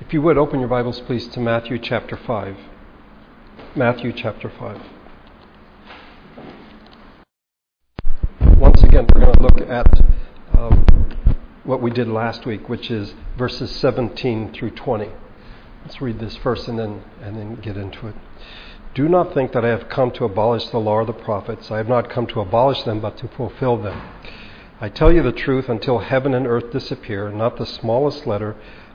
If you would, open your Bibles, please, to Matthew chapter 5. Matthew chapter 5. Once again, we're going to look at um, what we did last week, which is verses 17 through 20. Let's read this first and then, and then get into it. Do not think that I have come to abolish the law or the prophets. I have not come to abolish them, but to fulfill them. I tell you the truth, until heaven and earth disappear, not the smallest letter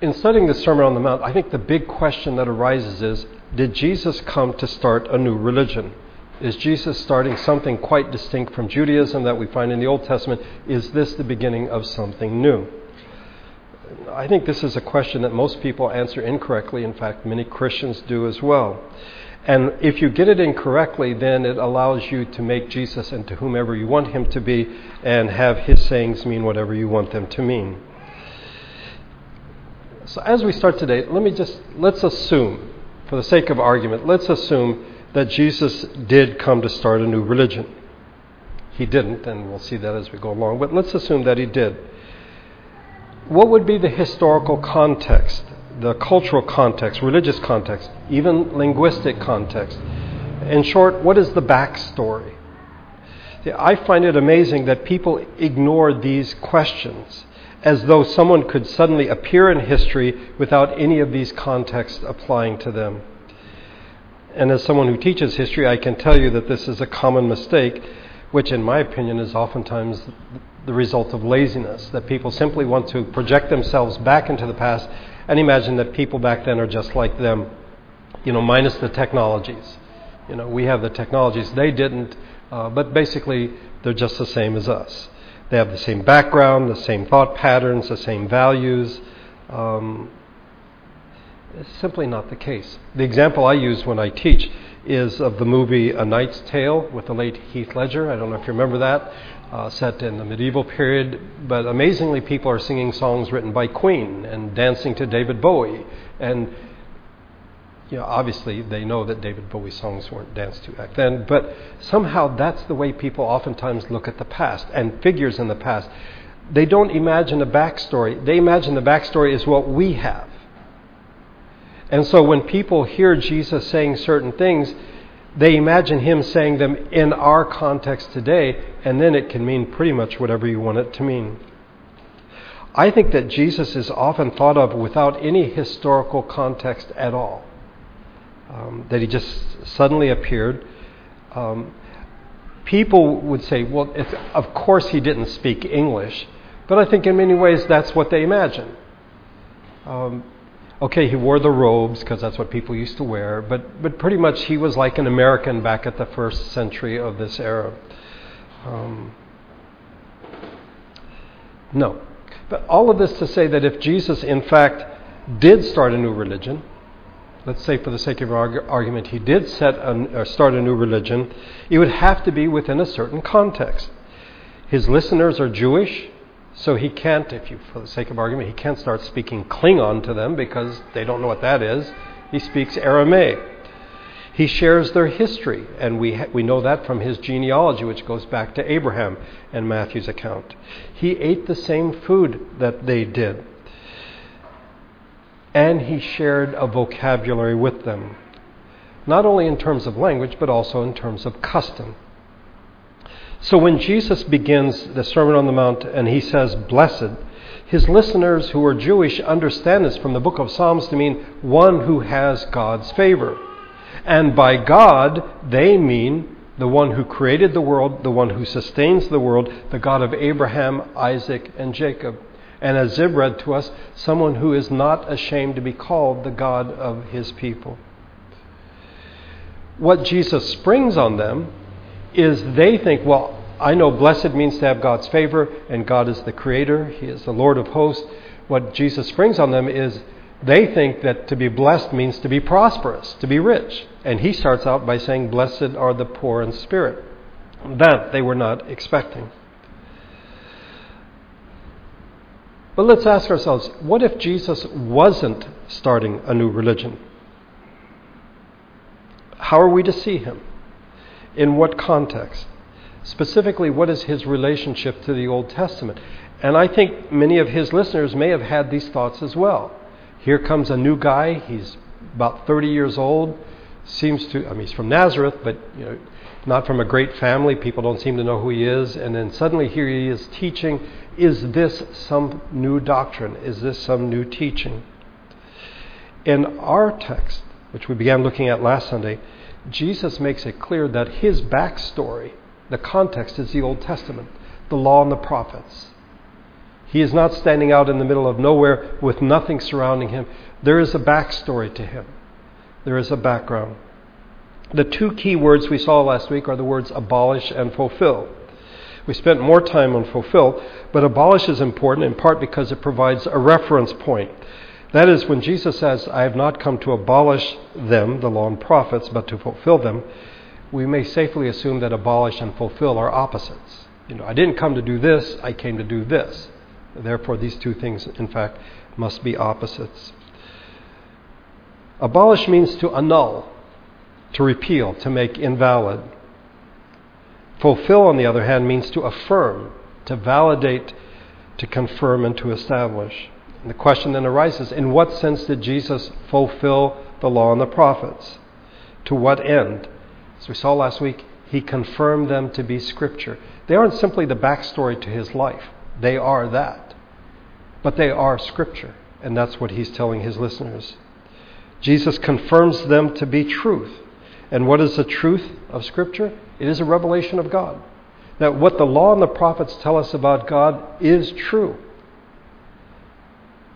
in studying the Sermon on the Mount, I think the big question that arises is Did Jesus come to start a new religion? Is Jesus starting something quite distinct from Judaism that we find in the Old Testament? Is this the beginning of something new? I think this is a question that most people answer incorrectly. In fact, many Christians do as well. And if you get it incorrectly, then it allows you to make Jesus into whomever you want him to be and have his sayings mean whatever you want them to mean. So as we start today, let me just let's assume, for the sake of argument, let's assume that Jesus did come to start a new religion. He didn't, and we'll see that as we go along, but let's assume that he did. What would be the historical context, the cultural context, religious context, even linguistic context? In short, what is the backstory? I find it amazing that people ignore these questions as though someone could suddenly appear in history without any of these contexts applying to them. And as someone who teaches history, I can tell you that this is a common mistake, which, in my opinion, is oftentimes the result of laziness. That people simply want to project themselves back into the past and imagine that people back then are just like them, you know, minus the technologies. You know, we have the technologies, they didn't, uh, but basically they're just the same as us. They have the same background, the same thought patterns, the same values. Um, it's simply not the case. The example I use when I teach is of the movie A Knight's Tale with the late Heath Ledger. I don't know if you remember that, uh, set in the medieval period. But amazingly, people are singing songs written by Queen and dancing to David Bowie. And you know, obviously they know that David Bowie songs weren't danced to back then, but somehow that's the way people oftentimes look at the past and figures in the past. They don't imagine a backstory. They imagine the backstory is what we have. And so when people hear Jesus saying certain things, they imagine him saying them in our context today, and then it can mean pretty much whatever you want it to mean. I think that Jesus is often thought of without any historical context at all um, that he just suddenly appeared. Um, people would say, well, of course he didn't speak English, but I think in many ways that's what they imagine. Um, okay, he wore the robes because that's what people used to wear, but, but pretty much he was like an American back at the first century of this era. Um, no. But all of this to say that if Jesus, in fact, did start a new religion, let's say for the sake of argument, he did set a, or start a new religion, it would have to be within a certain context. His listeners are Jewish, so he can't, if you, for the sake of argument, he can't start speaking Klingon to them because they don't know what that is. He speaks Aramaic. He shares their history, and we, ha- we know that from his genealogy, which goes back to Abraham and Matthew's account. He ate the same food that they did and he shared a vocabulary with them, not only in terms of language, but also in terms of custom. So when Jesus begins the Sermon on the Mount and he says, Blessed, his listeners who are Jewish understand this from the book of Psalms to mean one who has God's favor. And by God, they mean the one who created the world, the one who sustains the world, the God of Abraham, Isaac, and Jacob and a Zib to us, someone who is not ashamed to be called the God of his people. What Jesus springs on them is they think, well, I know blessed means to have God's favor, and God is the creator, He is the Lord of hosts. What Jesus springs on them is They think that to be blessed means to be prosperous, to be rich. And he starts out by saying, Blessed are the poor in spirit. That they were not expecting. But let's ask ourselves what if Jesus wasn't starting a new religion? How are we to see him? In what context? Specifically, what is his relationship to the Old Testament? And I think many of his listeners may have had these thoughts as well. Here comes a new guy, he's about 30 years old, seems to, I mean, he's from Nazareth, but you know, not from a great family. People don't seem to know who he is. And then suddenly here he is teaching. Is this some new doctrine? Is this some new teaching? In our text, which we began looking at last Sunday, Jesus makes it clear that his backstory, the context, is the Old Testament, the law and the prophets. He is not standing out in the middle of nowhere with nothing surrounding him. There is a backstory to him, there is a background. The two key words we saw last week are the words abolish and fulfill. We spent more time on fulfill, but abolish is important in part because it provides a reference point. That is, when Jesus says, I have not come to abolish them, the law and prophets, but to fulfill them, we may safely assume that abolish and fulfill are opposites. You know, I didn't come to do this, I came to do this. Therefore, these two things, in fact, must be opposites. Abolish means to annul, to repeal, to make invalid. Fulfill, on the other hand, means to affirm, to validate, to confirm, and to establish. And the question then arises in what sense did Jesus fulfill the law and the prophets? To what end? As we saw last week, he confirmed them to be Scripture. They aren't simply the backstory to his life, they are that. But they are Scripture, and that's what he's telling his listeners. Jesus confirms them to be truth. And what is the truth of Scripture? It is a revelation of God. That what the law and the prophets tell us about God is true.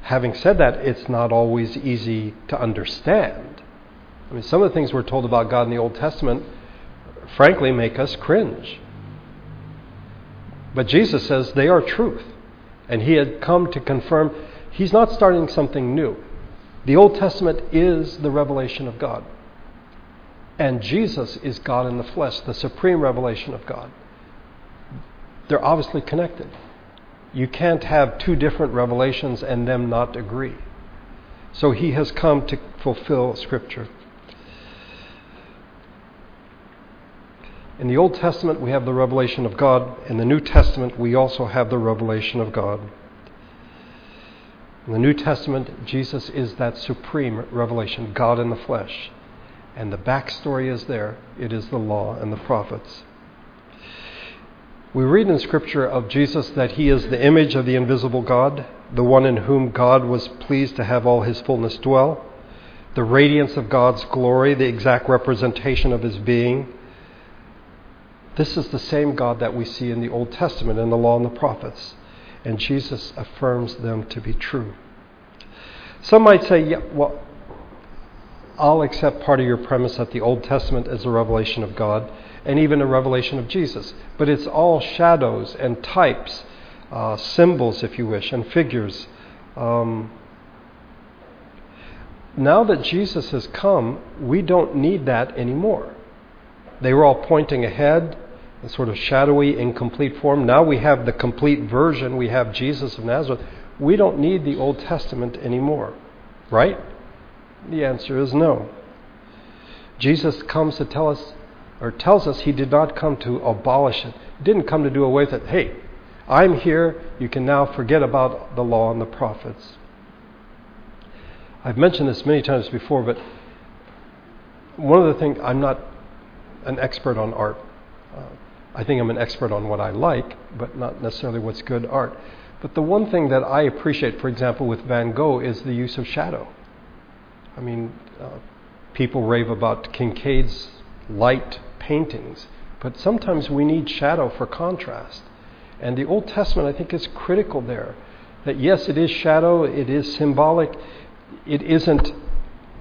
Having said that, it's not always easy to understand. I mean, some of the things we're told about God in the Old Testament, frankly, make us cringe. But Jesus says they are truth. And he had come to confirm he's not starting something new. The Old Testament is the revelation of God. And Jesus is God in the flesh, the supreme revelation of God. They're obviously connected. You can't have two different revelations and them not agree. So he has come to fulfill Scripture. In the Old Testament, we have the revelation of God. In the New Testament, we also have the revelation of God. In the New Testament, Jesus is that supreme revelation, God in the flesh. And the backstory is there it is the law and the prophets. We read in Scripture of Jesus that he is the image of the invisible God, the one in whom God was pleased to have all his fullness dwell, the radiance of God's glory, the exact representation of his being. This is the same God that we see in the Old Testament in the law and the prophets, and Jesus affirms them to be true. Some might say, yeah, well, I'll accept part of your premise that the Old Testament is a revelation of God and even a revelation of Jesus. But it's all shadows and types, uh, symbols, if you wish, and figures. Um, now that Jesus has come, we don't need that anymore. They were all pointing ahead, a sort of shadowy, incomplete form. Now we have the complete version. We have Jesus of Nazareth. We don't need the Old Testament anymore, right? The answer is no. Jesus comes to tell us or tells us he did not come to abolish it. He didn't come to do away with it. Hey, I'm here. You can now forget about the law and the prophets. I've mentioned this many times before, but one of the things, I'm not an expert on art. Uh, I think I'm an expert on what I like, but not necessarily what's good art. But the one thing that I appreciate, for example, with Van Gogh is the use of shadow. I mean, uh, people rave about Kinkade's light paintings, but sometimes we need shadow for contrast. And the Old Testament, I think, is critical there. That yes, it is shadow, it is symbolic, it isn't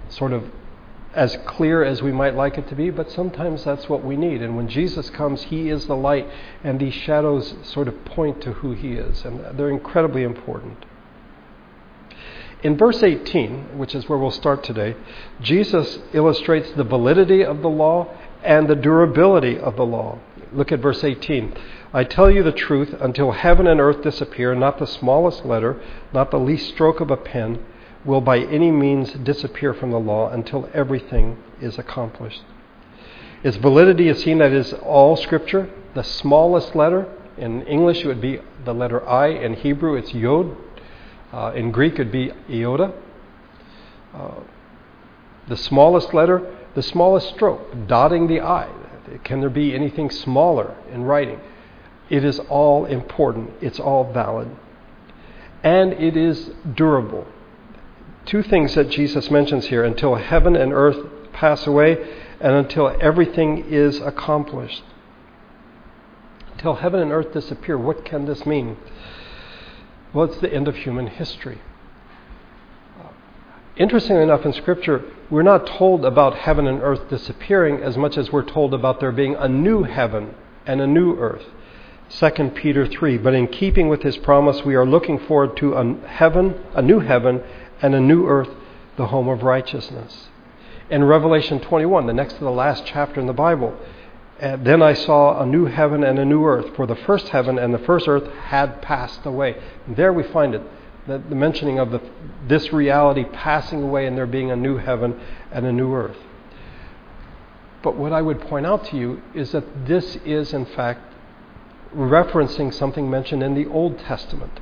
sort of as clear as we might like it to be, but sometimes that's what we need. And when Jesus comes, He is the light, and these shadows sort of point to who He is, and they're incredibly important. In verse 18, which is where we'll start today, Jesus illustrates the validity of the law and the durability of the law. Look at verse 18. I tell you the truth, until heaven and earth disappear, not the smallest letter, not the least stroke of a pen, will by any means disappear from the law until everything is accomplished. Its validity is seen that is all Scripture. The smallest letter, in English it would be the letter I, in Hebrew it's Yod, uh, in Greek it would be iota. Uh, the smallest letter, the smallest stroke, dotting the I. Can there be anything smaller in writing? It is all important, it's all valid. And it is durable. Two things that Jesus mentions here until heaven and earth pass away, and until everything is accomplished. Until heaven and earth disappear, what can this mean? Well, it's the end of human history. Interestingly enough, in Scripture, we're not told about heaven and earth disappearing as much as we're told about there being a new heaven and a new earth. 2 Peter 3. But in keeping with his promise, we are looking forward to a heaven, a new heaven, and a new earth, the home of righteousness. In Revelation 21, the next to the last chapter in the Bible, then I saw a new heaven and a new earth, for the first heaven and the first earth had passed away. And there we find it the, the mentioning of the, this reality passing away and there being a new heaven and a new earth. But what I would point out to you is that this is, in fact, referencing something mentioned in the Old Testament.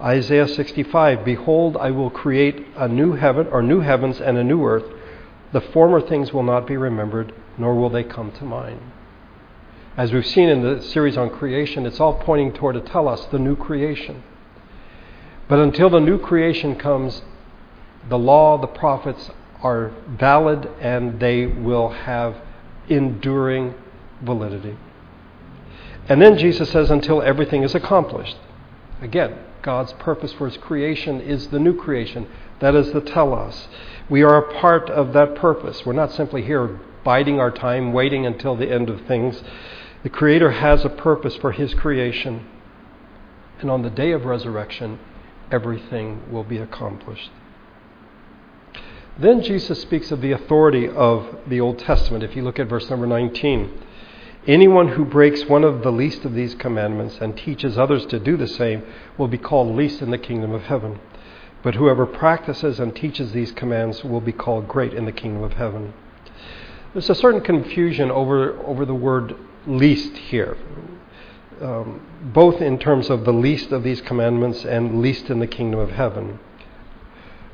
Isaiah 65 Behold, I will create a new heaven, or new heavens and a new earth. The former things will not be remembered, nor will they come to mind. As we've seen in the series on creation, it's all pointing toward to tell us the new creation. But until the new creation comes, the law, the prophets are valid and they will have enduring validity. And then Jesus says, until everything is accomplished. Again, God's purpose for his creation is the new creation. That is the telos. We are a part of that purpose. We're not simply here biding our time, waiting until the end of things. The Creator has a purpose for his creation. And on the day of resurrection, everything will be accomplished. Then Jesus speaks of the authority of the Old Testament. If you look at verse number 19, anyone who breaks one of the least of these commandments and teaches others to do the same will be called least in the kingdom of heaven. But whoever practices and teaches these commands will be called great in the kingdom of heaven. There's a certain confusion over, over the word least here um, both in terms of the least of these commandments and least in the kingdom of heaven.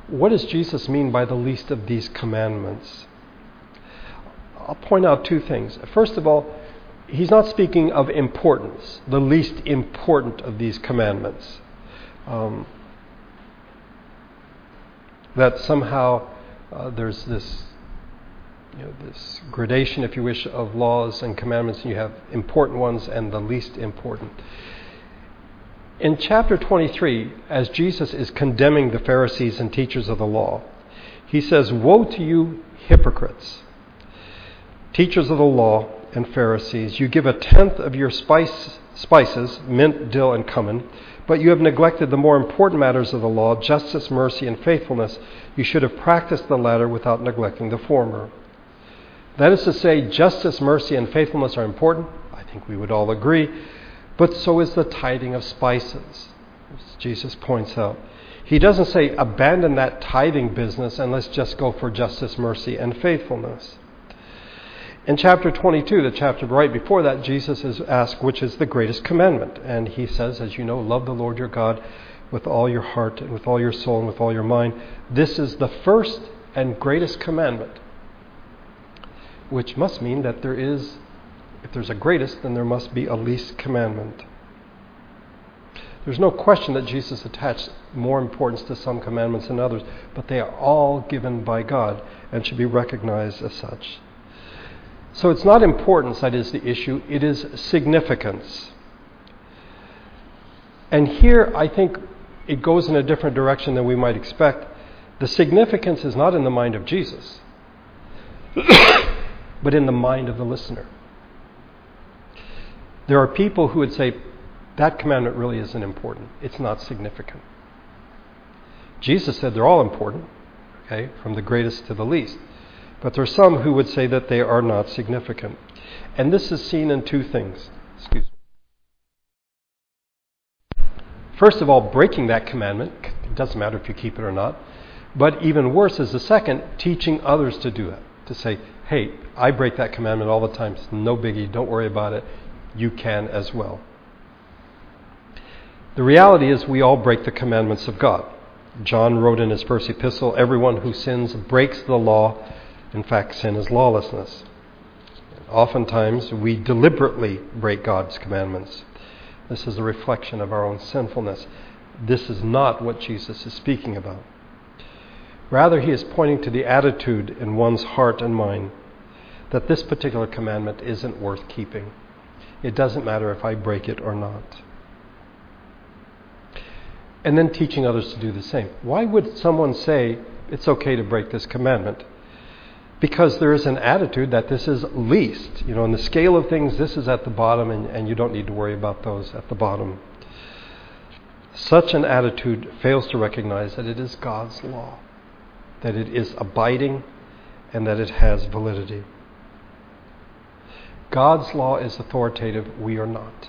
What does Jesus mean by the least of these commandments? I'll point out two things. First of all, he's not speaking of importance, the least important of these commandments. Um, that somehow uh, there's this you know, this gradation, if you wish, of laws and commandments, and you have important ones and the least important. In chapter 23, as Jesus is condemning the Pharisees and teachers of the law, he says, Woe to you, hypocrites, teachers of the law and Pharisees! You give a tenth of your spice, spices, mint, dill, and cumin, but you have neglected the more important matters of the law justice, mercy, and faithfulness. You should have practiced the latter without neglecting the former. That is to say, justice, mercy, and faithfulness are important. I think we would all agree. But so is the tithing of spices, as Jesus points out. He doesn't say abandon that tithing business and let's just go for justice, mercy, and faithfulness. In chapter 22, the chapter right before that, Jesus is asked which is the greatest commandment. And he says, as you know, love the Lord your God with all your heart and with all your soul and with all your mind. This is the first and greatest commandment which must mean that there is, if there's a greatest, then there must be a least commandment. There's no question that Jesus attached more importance to some commandments than others, but they are all given by God and should be recognized as such. So it's not importance that is the issue, it is significance. And here I think it goes in a different direction than we might expect. The significance is not in the mind of Jesus. but in the mind of the listener. There are people who would say, that commandment really isn't important, it's not significant. Jesus said they're all important, okay, from the greatest to the least. But there are some who would say that they are not significant. And this is seen in two things. Excuse me. First of all, breaking that commandment, it doesn't matter if you keep it or not. But even worse is the second, teaching others to do it. To say, hey, I break that commandment all the time. It's no biggie. Don't worry about it. You can as well. The reality is, we all break the commandments of God. John wrote in his first epistle Everyone who sins breaks the law. In fact, sin is lawlessness. Oftentimes, we deliberately break God's commandments. This is a reflection of our own sinfulness. This is not what Jesus is speaking about. Rather, he is pointing to the attitude in one's heart and mind that this particular commandment isn't worth keeping. It doesn't matter if I break it or not. And then teaching others to do the same. Why would someone say it's okay to break this commandment? because there is an attitude that this is least. You know, in the scale of things, this is at the bottom, and, and you don't need to worry about those at the bottom. Such an attitude fails to recognize that it is God's law, that it is abiding, and that it has validity. God's law is authoritative, we are not.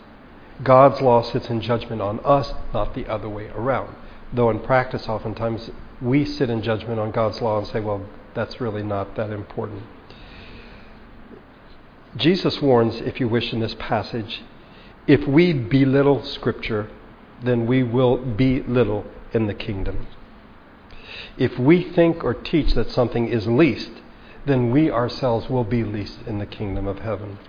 God's law sits in judgment on us, not the other way around. Though in practice, oftentimes, we sit in judgment on God's law and say, well, that's really not that important. Jesus warns, if you wish, in this passage if we belittle Scripture, then we will be little in the kingdom. If we think or teach that something is least, then we ourselves will be least in the kingdom of heaven.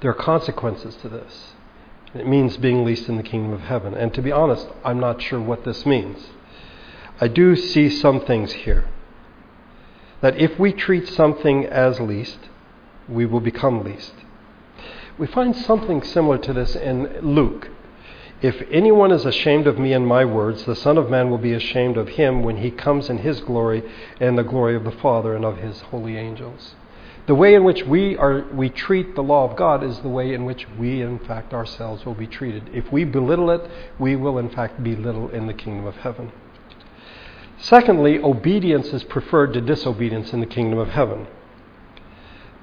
There are consequences to this. It means being least in the kingdom of heaven. And to be honest, I'm not sure what this means. I do see some things here. That if we treat something as least, we will become least. We find something similar to this in Luke. If anyone is ashamed of me and my words, the Son of Man will be ashamed of him when he comes in his glory and the glory of the Father and of his holy angels. The way in which we, are, we treat the law of God is the way in which we, in fact, ourselves will be treated. If we belittle it, we will, in fact, belittle in the kingdom of heaven. Secondly, obedience is preferred to disobedience in the kingdom of heaven.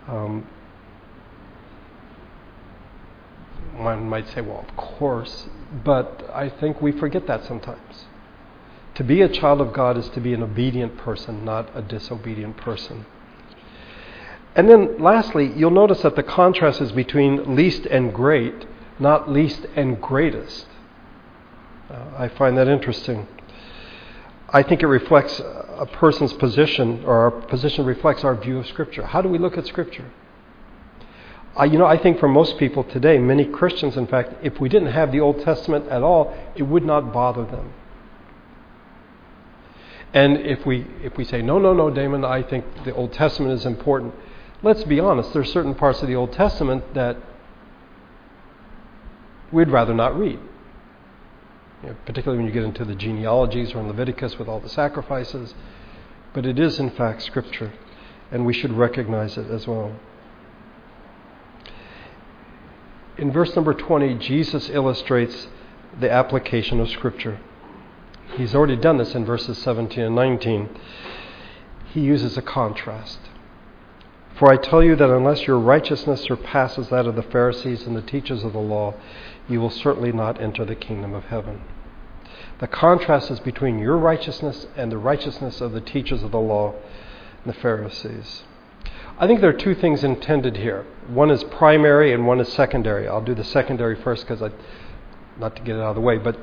Um, one might say, well, of course, but I think we forget that sometimes. To be a child of God is to be an obedient person, not a disobedient person. And then lastly, you'll notice that the contrast is between least and great, not least and greatest. Uh, I find that interesting. I think it reflects a person's position, or our position reflects our view of Scripture. How do we look at Scripture? I, you know, I think for most people today, many Christians, in fact, if we didn't have the Old Testament at all, it would not bother them. And if we if we say no, no, no, Damon, I think the Old Testament is important. Let's be honest. There are certain parts of the Old Testament that we'd rather not read you know, particularly when you get into the genealogies or in Leviticus with all the sacrifices. But it is, in fact, Scripture, and we should recognize it as well. In verse number 20, Jesus illustrates the application of Scripture. He's already done this in verses 17 and 19. He uses a contrast. For I tell you that unless your righteousness surpasses that of the Pharisees and the teachers of the law, you will certainly not enter the kingdom of heaven. The contrast is between your righteousness and the righteousness of the teachers of the law, and the Pharisees. I think there are two things intended here. One is primary and one is secondary. I'll do the secondary first because I, not to get it out of the way, but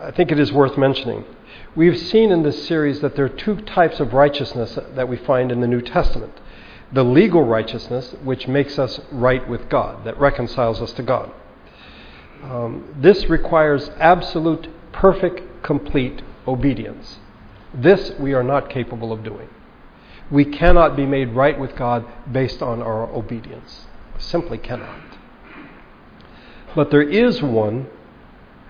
I think it is worth mentioning. We've seen in this series that there are two types of righteousness that we find in the New Testament the legal righteousness, which makes us right with God, that reconciles us to God. Um, this requires absolute, perfect, complete obedience. This we are not capable of doing. We cannot be made right with God based on our obedience. Simply cannot. But there is one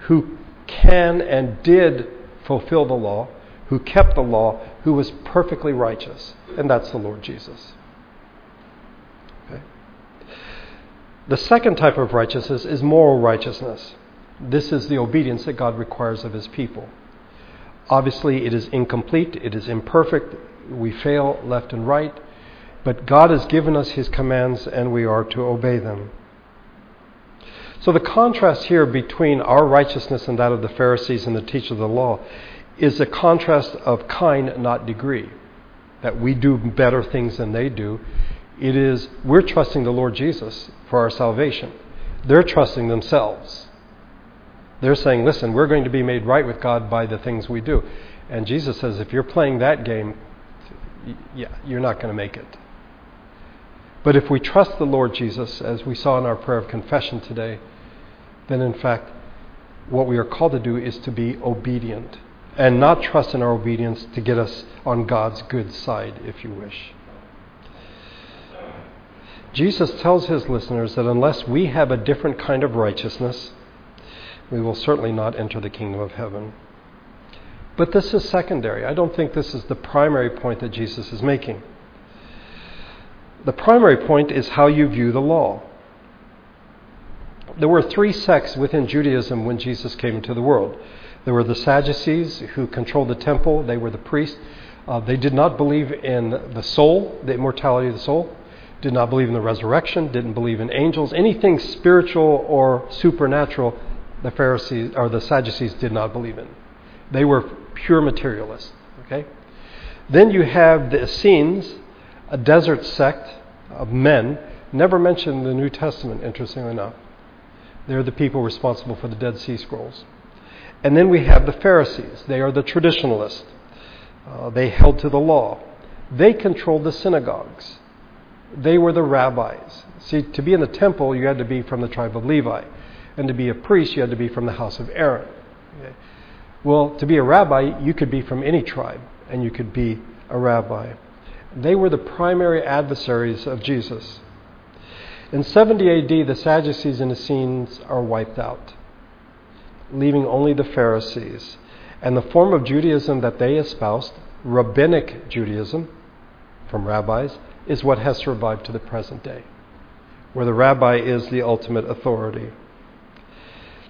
who can and did fulfill the law, who kept the law, who was perfectly righteous, and that's the Lord Jesus. Okay. The second type of righteousness is moral righteousness. This is the obedience that God requires of His people. Obviously, it is incomplete, it is imperfect, we fail left and right, but God has given us His commands and we are to obey them. So, the contrast here between our righteousness and that of the Pharisees and the teachers of the law is a contrast of kind, not degree. That we do better things than they do. It is, we're trusting the Lord Jesus for our salvation. They're trusting themselves. They're saying, listen, we're going to be made right with God by the things we do. And Jesus says, if you're playing that game, yeah, you're not going to make it. But if we trust the Lord Jesus, as we saw in our prayer of confession today, then in fact, what we are called to do is to be obedient and not trust in our obedience to get us on God's good side, if you wish. Jesus tells his listeners that unless we have a different kind of righteousness, we will certainly not enter the kingdom of heaven. But this is secondary. I don't think this is the primary point that Jesus is making. The primary point is how you view the law. There were three sects within Judaism when Jesus came into the world. There were the Sadducees who controlled the temple, they were the priests. Uh, they did not believe in the soul, the immortality of the soul, did not believe in the resurrection, didn't believe in angels, anything spiritual or supernatural. The Pharisees or the Sadducees did not believe in. They were pure materialists. Okay. Then you have the Essenes, a desert sect of men, never mentioned in the New Testament. Interestingly enough, they're the people responsible for the Dead Sea Scrolls. And then we have the Pharisees. They are the traditionalists. Uh, they held to the law. They controlled the synagogues. They were the rabbis. See, to be in the temple, you had to be from the tribe of Levi. And to be a priest, you had to be from the house of Aaron. Okay? Well, to be a rabbi, you could be from any tribe, and you could be a rabbi. They were the primary adversaries of Jesus. In 70 AD, the Sadducees and Essenes are wiped out leaving only the Pharisees. And the form of Judaism that they espoused, rabbinic Judaism from rabbis, is what has survived to the present day, where the rabbi is the ultimate authority.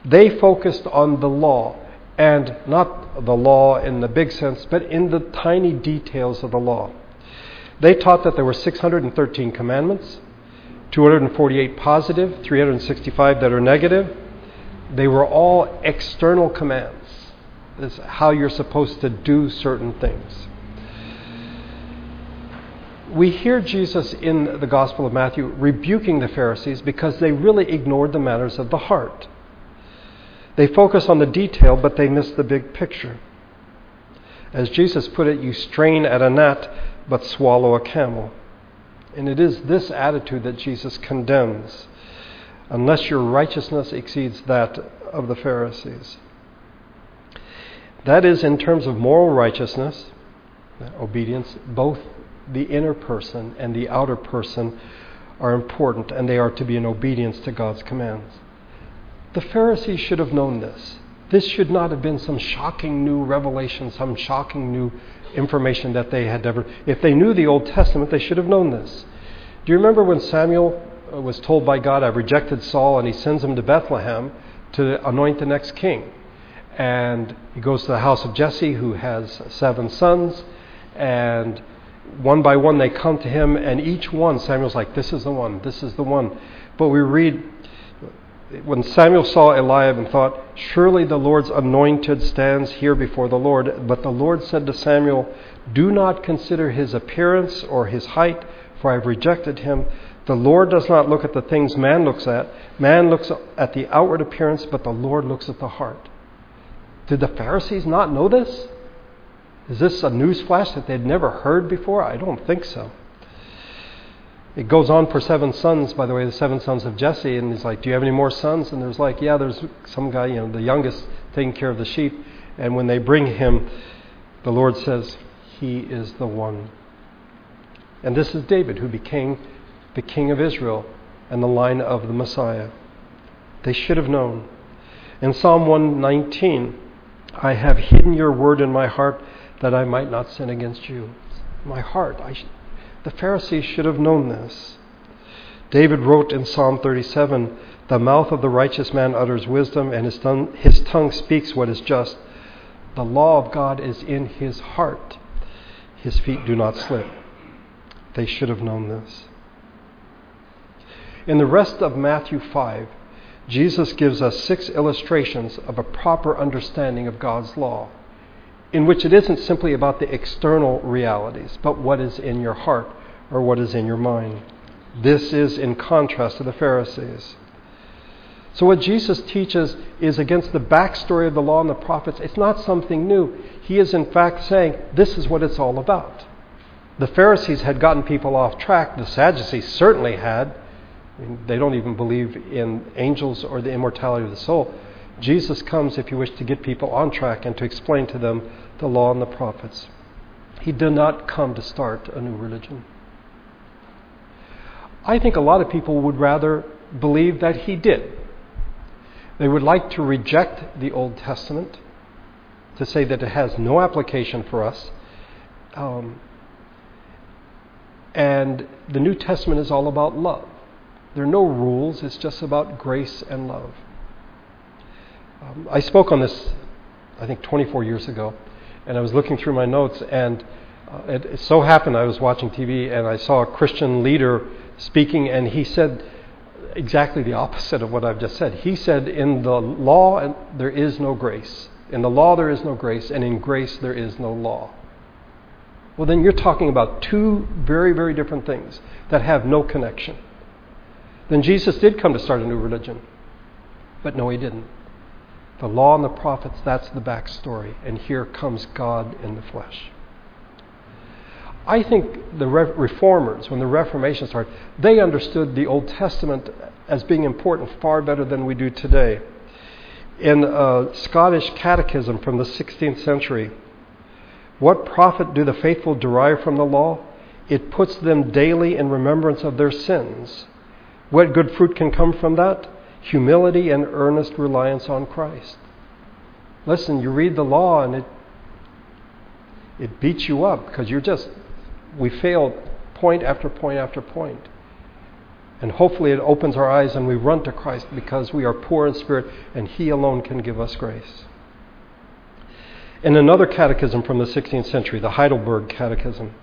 They focused on the law, and not the law in the big sense, but in the tiny details of the law. They taught that there were 613 commandments, 248 positive, 365 that are negative, they were all external commands. This is how you're supposed to do certain things. We hear Jesus in the Gospel of Matthew rebuking the Pharisees because they really ignored the matters of the heart. They focus on the detail, but they miss the big picture. As Jesus put it, you strain at a gnat, but swallow a camel. And it is this attitude that Jesus condemns unless your righteousness exceeds that of the Pharisees. That is, in terms of moral righteousness, obedience, both the inner person and the outer person are important, and they are to be in obedience to God's commands. The Pharisees should have known this. This should not have been some shocking new revelation, some shocking new information that they had never. If they knew the Old Testament, they should have known this. Do you remember when Samuel uh, was told by God, I've rejected Saul, and he sends him to Bethlehem to anoint the next king. And he goes to the house of Jesse, who has seven sons, and one by one they come to him, and each one, Samuel's like, This is the one, this is the one. But we read, when Samuel saw Eliab and thought, Surely the Lord's anointed stands here before the Lord. But the Lord said to Samuel, Do not consider his appearance or his height, for I have rejected him. The Lord does not look at the things man looks at. Man looks at the outward appearance, but the Lord looks at the heart. Did the Pharisees not know this? Is this a news flash that they'd never heard before? I don't think so. It goes on for seven sons, by the way, the seven sons of Jesse, and he's like, Do you have any more sons? And there's like, Yeah, there's some guy, you know, the youngest taking care of the sheep. And when they bring him, the Lord says, He is the one. And this is David, who became the King of Israel and the line of the Messiah. They should have known. In Psalm 119, I have hidden your word in my heart that I might not sin against you. My heart. Sh- the Pharisees should have known this. David wrote in Psalm 37 The mouth of the righteous man utters wisdom, and his tongue, his tongue speaks what is just. The law of God is in his heart. His feet do not slip. They should have known this. In the rest of Matthew 5, Jesus gives us six illustrations of a proper understanding of God's law, in which it isn't simply about the external realities, but what is in your heart or what is in your mind. This is in contrast to the Pharisees. So, what Jesus teaches is against the backstory of the law and the prophets. It's not something new. He is, in fact, saying this is what it's all about. The Pharisees had gotten people off track, the Sadducees certainly had. I mean, they don't even believe in angels or the immortality of the soul. Jesus comes, if you wish, to get people on track and to explain to them the law and the prophets. He did not come to start a new religion. I think a lot of people would rather believe that he did. They would like to reject the Old Testament, to say that it has no application for us. Um, and the New Testament is all about love. There are no rules, it's just about grace and love. Um, I spoke on this, I think, 24 years ago, and I was looking through my notes, and uh, it, it so happened I was watching TV and I saw a Christian leader speaking, and he said exactly the opposite of what I've just said. He said, In the law, there is no grace. In the law, there is no grace, and in grace, there is no law. Well, then you're talking about two very, very different things that have no connection. Then Jesus did come to start a new religion. But no, he didn't. The law and the prophets, that's the backstory. And here comes God in the flesh. I think the reformers, when the Reformation started, they understood the Old Testament as being important far better than we do today. In a Scottish catechism from the 16th century, what profit do the faithful derive from the law? It puts them daily in remembrance of their sins. What good fruit can come from that? Humility and earnest reliance on Christ. Listen, you read the law and it it beats you up because you're just we fail point after point after point. And hopefully it opens our eyes and we run to Christ because we are poor in spirit and He alone can give us grace. In another catechism from the 16th century, the Heidelberg Catechism,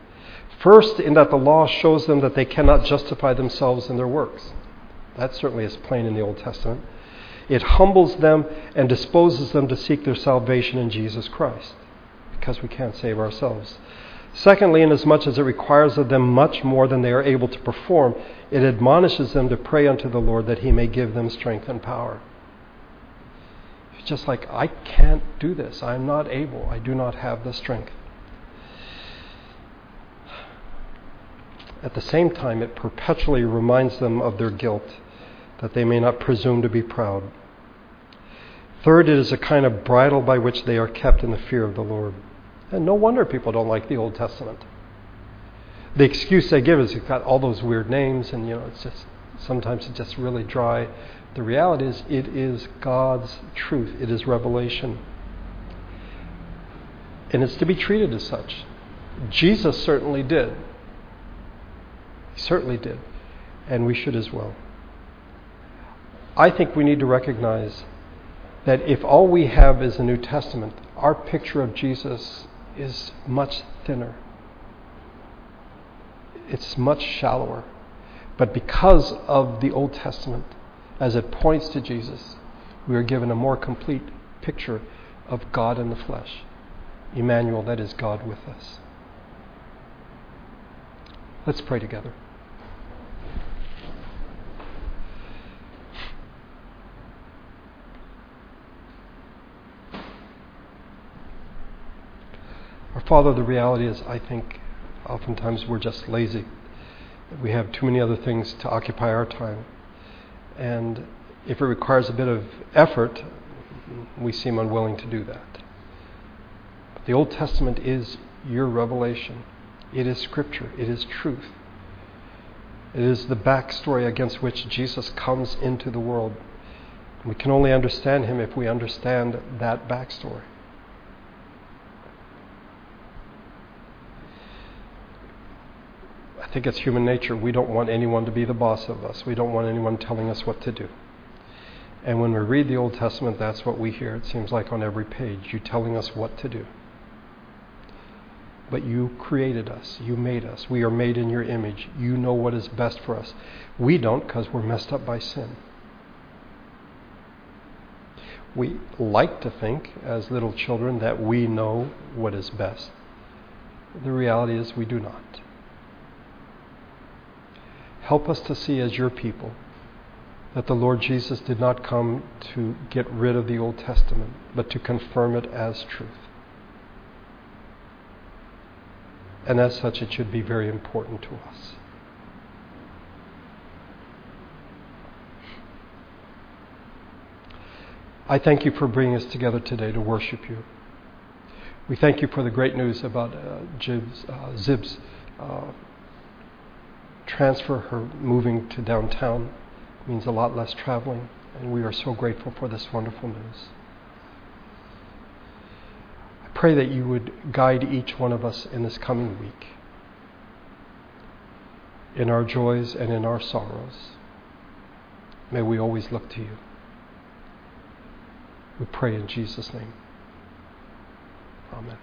first, in that the law shows them that they cannot justify themselves in their works. That certainly is plain in the Old Testament. It humbles them and disposes them to seek their salvation in Jesus Christ because we can't save ourselves. Secondly, inasmuch as it requires of them much more than they are able to perform, it admonishes them to pray unto the Lord that he may give them strength and power. It's just like, I can't do this. I'm not able. I do not have the strength. At the same time, it perpetually reminds them of their guilt, that they may not presume to be proud. Third, it is a kind of bridle by which they are kept in the fear of the Lord. And no wonder people don't like the Old Testament. The excuse they give is it's got all those weird names, and you know, it's just sometimes it's just really dry. The reality is, it is God's truth. It is revelation, and it's to be treated as such. Jesus certainly did. He certainly did, and we should as well. I think we need to recognize that if all we have is the New Testament, our picture of Jesus is much thinner. It's much shallower. But because of the Old Testament, as it points to Jesus, we are given a more complete picture of God in the flesh. Emmanuel, that is God with us. Let's pray together. Our Father, the reality is, I think oftentimes we're just lazy. We have too many other things to occupy our time. And if it requires a bit of effort, we seem unwilling to do that. But the Old Testament is your revelation, it is Scripture, it is truth. It is the backstory against which Jesus comes into the world. We can only understand him if we understand that backstory. I think it's human nature. We don't want anyone to be the boss of us. We don't want anyone telling us what to do. And when we read the Old Testament, that's what we hear. It seems like on every page, you telling us what to do. But you created us. You made us. We are made in your image. You know what is best for us. We don't because we're messed up by sin. We like to think, as little children, that we know what is best. The reality is, we do not. Help us to see as your people that the Lord Jesus did not come to get rid of the Old Testament, but to confirm it as truth. And as such, it should be very important to us. I thank you for bringing us together today to worship you. We thank you for the great news about uh, Jib's, uh, Zib's uh, transfer, her moving to downtown means a lot less traveling, and we are so grateful for this wonderful news. Pray that you would guide each one of us in this coming week, in our joys and in our sorrows. May we always look to you. We pray in Jesus' name. Amen.